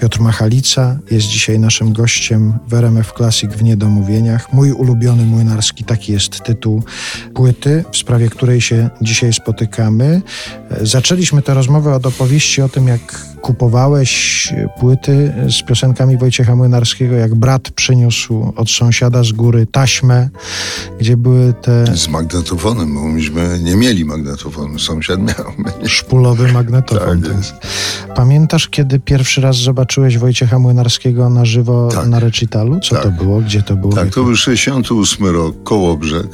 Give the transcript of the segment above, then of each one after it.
Piotr Machalica jest dzisiaj naszym gościem w RMF Classic w Niedomówieniach. Mój ulubiony młynarski, taki jest tytuł płyty, w sprawie której się dzisiaj spotykamy. Zaczęliśmy tę rozmowę od opowieści o tym, jak kupowałeś płyty z piosenkami Wojciecha Młynarskiego, jak brat przyniósł od sąsiada z góry taśmę, gdzie były te... Z magnetofonem, bo myśmy nie mieli magnetofonu, sąsiad miał. Szpulowy magnetofon. Tak jest. Pamiętasz, kiedy pierwszy raz zobaczyłeś Wojciecha Młynarskiego na żywo Tak. na recitalu? Co Tak. to było? Gdzie to było? Tak, to był 68 rok, Kołobrzeg.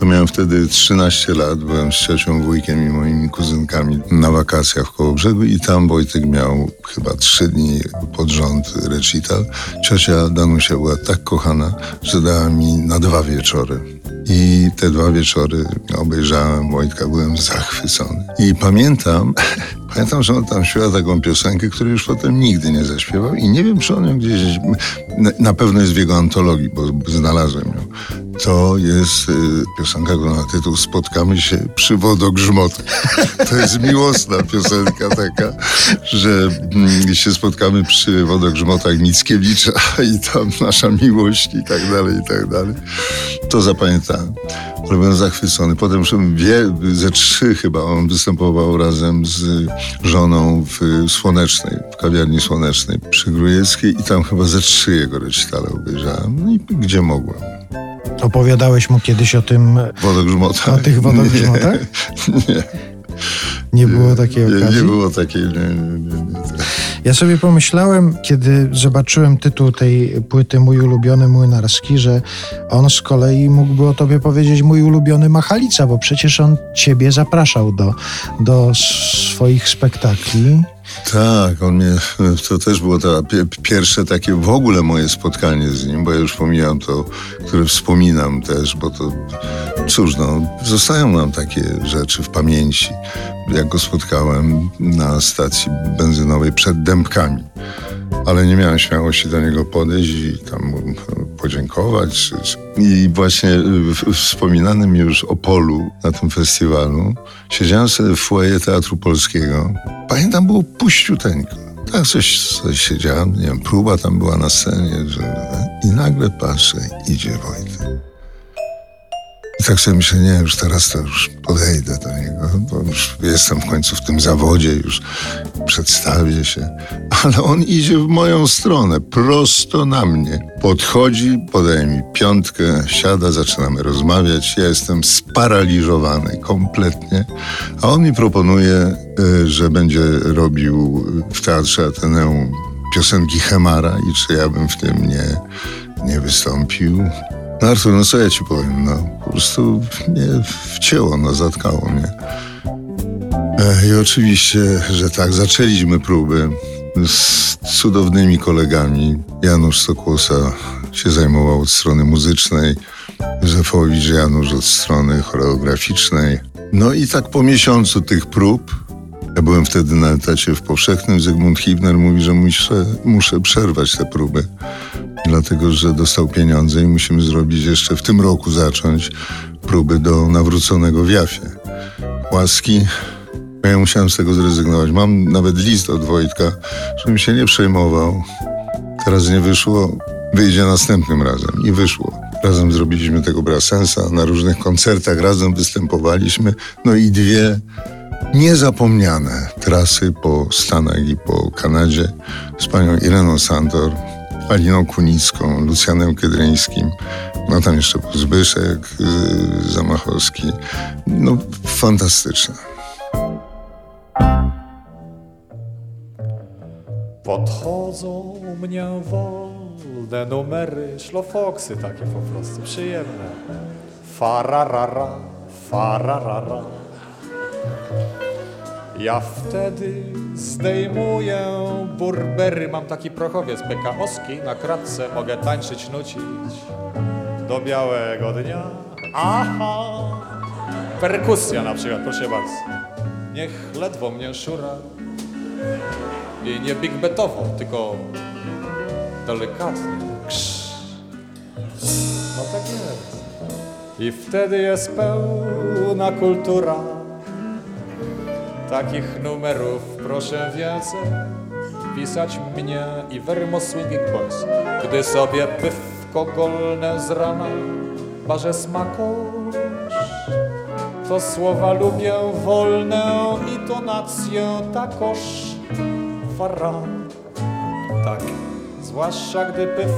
To miałem wtedy 13 lat, byłem z ciocią, wujkiem i moimi kuzynkami na wakacjach w Kołobrzegu i tam Wojtek miał chyba trzy dni pod rząd recital. Ciocia Danusia była tak kochana, że dała mi na dwa wieczory. I te dwa wieczory obejrzałem Wojtka, byłem zachwycony. I pamiętam, pamiętam, że on tam śpiewa taką piosenkę, której już potem nigdy nie zaśpiewał i nie wiem, czy on ją gdzieś, na, pewno jest w jego antologii, bo znalazłem ją. To jest y, piosenka, która ma tytuł Spotkamy się przy wodogrzmotach. To jest miłosna piosenka taka, że mm, się spotkamy przy wodogrzmotach Mickiewicza i tam nasza miłość i tak dalej, i tak dalej. To zapamiętałem. Ale byłem zachwycony. Potem wie, ze trzy chyba on występował razem z żoną w Słonecznej, w kawiarni Słonecznej przy Grujeckiej i tam chyba ze trzy jego recitale obejrzałem. No i gdzie mogłem. Opowiadałeś mu kiedyś o tym, Wodogrzmotach. o tych wodogrzmotach? Nie, nie. Nie było takiej Nie, okazji? nie było takiej. Nie, nie, nie, nie. Ja sobie pomyślałem, kiedy zobaczyłem tytuł tej płyty Mój ulubiony młynarski, że on z kolei mógłby o tobie powiedzieć mój ulubiony Machalica, bo przecież on ciebie zapraszał do, do swoich spektakli. Tak, on mnie, to też było to pie- pierwsze takie w ogóle moje spotkanie z nim, bo ja już pomijam to, które wspominam też, bo to, cóż no, zostają nam takie rzeczy w pamięci. Jak go spotkałem na stacji benzynowej przed Dębkami, ale nie miałem śmiałości do niego podejść i tam podziękować. Czy, czy. I właśnie w wspominanym już Opolu na tym festiwalu siedziałem w foyer Teatru Polskiego. Pamiętam, było puściuteńko. Tak coś, coś siedziałem, nie wiem, próba tam była na scenie, że... I nagle patrzę, idzie Wojtek. I tak sobie myślę, nie, już teraz to już podejdę do niego, bo już jestem w końcu w tym zawodzie, już przedstawię się. Ale on idzie w moją stronę, prosto na mnie. Podchodzi, podaje mi piątkę, siada, zaczynamy rozmawiać. Ja jestem sparaliżowany kompletnie. A on mi proponuje, y, że będzie robił w Teatrze Ateneum piosenki Chemara i czy ja bym w tym nie, nie wystąpił. Artur, no co ja ci powiem, no po prostu mnie wcięło, no zatkało mnie. E, I oczywiście, że tak, zaczęliśmy próby z cudownymi kolegami. Janusz Sokłosa się zajmował od strony muzycznej, Józefowicz Janusz od strony choreograficznej. No i tak po miesiącu tych prób, ja byłem wtedy na etacie w powszechnym, Zygmunt Hibner mówi, że muszę, muszę przerwać te próby dlatego że dostał pieniądze i musimy zrobić jeszcze w tym roku zacząć próby do nawróconego w Jafie. Łaski. Ja musiałem z tego zrezygnować. Mam nawet list od Wojtka, żebym się nie przejmował. Teraz nie wyszło, wyjdzie następnym razem. I wyszło. Razem zrobiliśmy tego Brassensa, na różnych koncertach razem występowaliśmy. No i dwie niezapomniane trasy po Stanach i po Kanadzie z panią Ireną Sandor, Aliną Kunicką, Lucjanem Kedryńskim, no tam jeszcze był Zbyszek yy, Zamachowski. No fantastyczne. Podchodzą mnie wolne numery, szlofoksy takie po prostu przyjemne. Fararara, fararara. Ja wtedy zdejmuję burbery, mam taki prochowiec PKOski, na kratce mogę tańczyć, nucić do białego dnia. Aha! Perkusja na przykład, proszę bardzo. Niech ledwo mnie szura i nie big betowo, tylko delikatnie. Krz. No tak jest. I wtedy jest pełna kultura. Takich numerów proszę więcej pisać mnie i Vermo Swinging Boys. Gdy sobie pywko golne z rana barze smakosz, to słowa lubię wolne i tonację takoż fara. Tak, zwłaszcza gdy pyw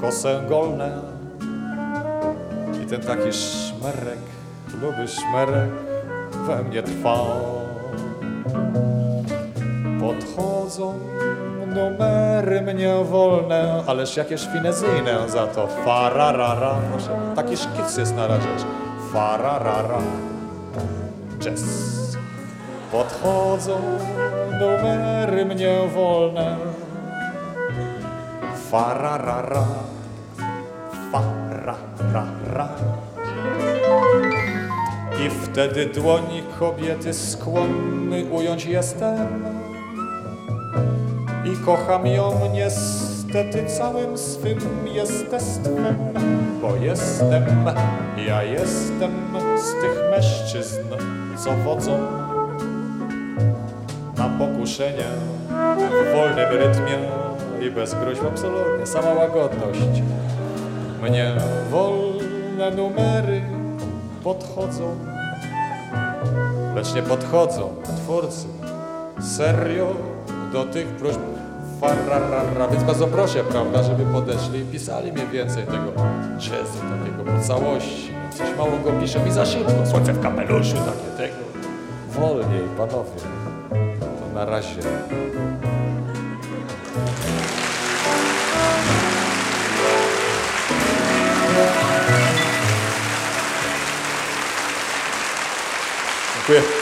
kosę golne i ten taki szmerek, luby szmerek we mnie trwa. Podchodzą numery mnie wolne, ależ jakież finezyjne za to. Fararara, proszę, taki szkic jest na rzecz. Fararara, jazz. Podchodzą numery mnie wolne. Fararara, fararara. I wtedy dłoni kobiety skłonny ująć jestem i kocham ją niestety całym swym jestestwem, bo jestem, ja jestem z tych mężczyzn, co wodzą na pokuszenie w wolnym rytmie i bez gruźb absolutnie, sama łagodność. Mnie wolne numery podchodzą, lecz nie podchodzą twórcy. Serio do tych próśb fararara. Więc bardzo proszę, prawda, żeby podeszli i pisali mi więcej tego jazzu takiego po całości. Coś mało go piszę mi za szybko. Słońce w kapeluszu, takie tego. Wolniej, panowie. To na razie. Dziękuję.